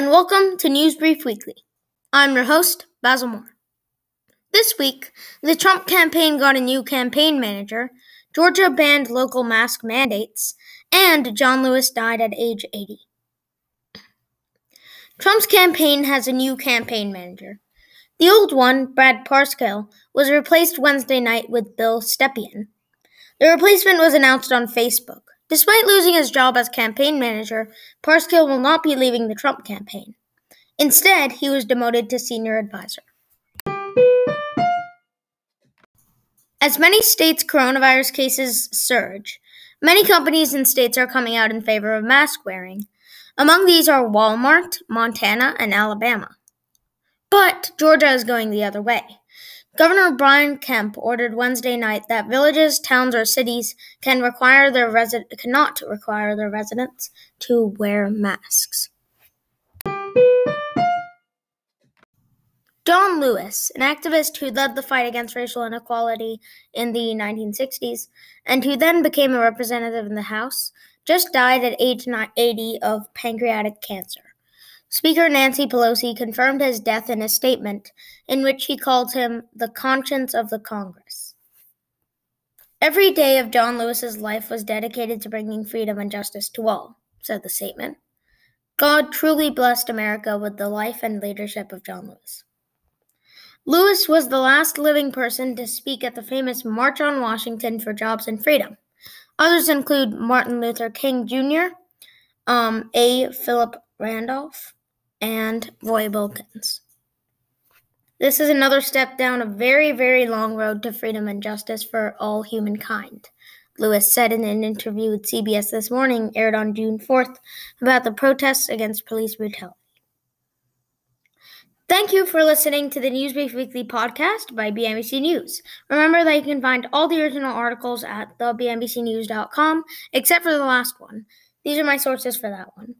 and welcome to News Brief Weekly. I'm your host, Basil Moore. This week, the Trump campaign got a new campaign manager, Georgia banned local mask mandates, and John Lewis died at age 80. Trump's campaign has a new campaign manager. The old one, Brad Parscale, was replaced Wednesday night with Bill Stepien. The replacement was announced on Facebook. Despite losing his job as campaign manager, Parscale will not be leaving the Trump campaign. Instead, he was demoted to senior advisor. As many states' coronavirus cases surge, many companies and states are coming out in favor of mask wearing. Among these are Walmart, Montana, and Alabama. But Georgia is going the other way. Governor Brian Kemp ordered Wednesday night that villages, towns, or cities can require their resi- cannot require their residents to wear masks. John Lewis, an activist who led the fight against racial inequality in the 1960s and who then became a representative in the House, just died at age 80 of pancreatic cancer. Speaker Nancy Pelosi confirmed his death in a statement in which she called him the conscience of the Congress. Every day of John Lewis's life was dedicated to bringing freedom and justice to all, said the statement. God truly blessed America with the life and leadership of John Lewis. Lewis was the last living person to speak at the famous March on Washington for Jobs and Freedom. Others include Martin Luther King Jr., um, A. Philip Randolph, and Roy Wilkins. This is another step down a very, very long road to freedom and justice for all humankind, Lewis said in an interview with CBS This Morning, aired on June 4th, about the protests against police brutality. Thank you for listening to the Newsbrief Weekly podcast by BNBC News. Remember that you can find all the original articles at thebnbcnews.com, except for the last one. These are my sources for that one.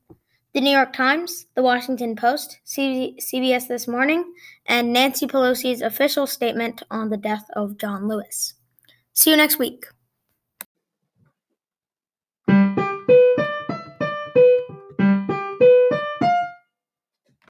The New York Times, The Washington Post, CBS This Morning, and Nancy Pelosi's official statement on the death of John Lewis. See you next week.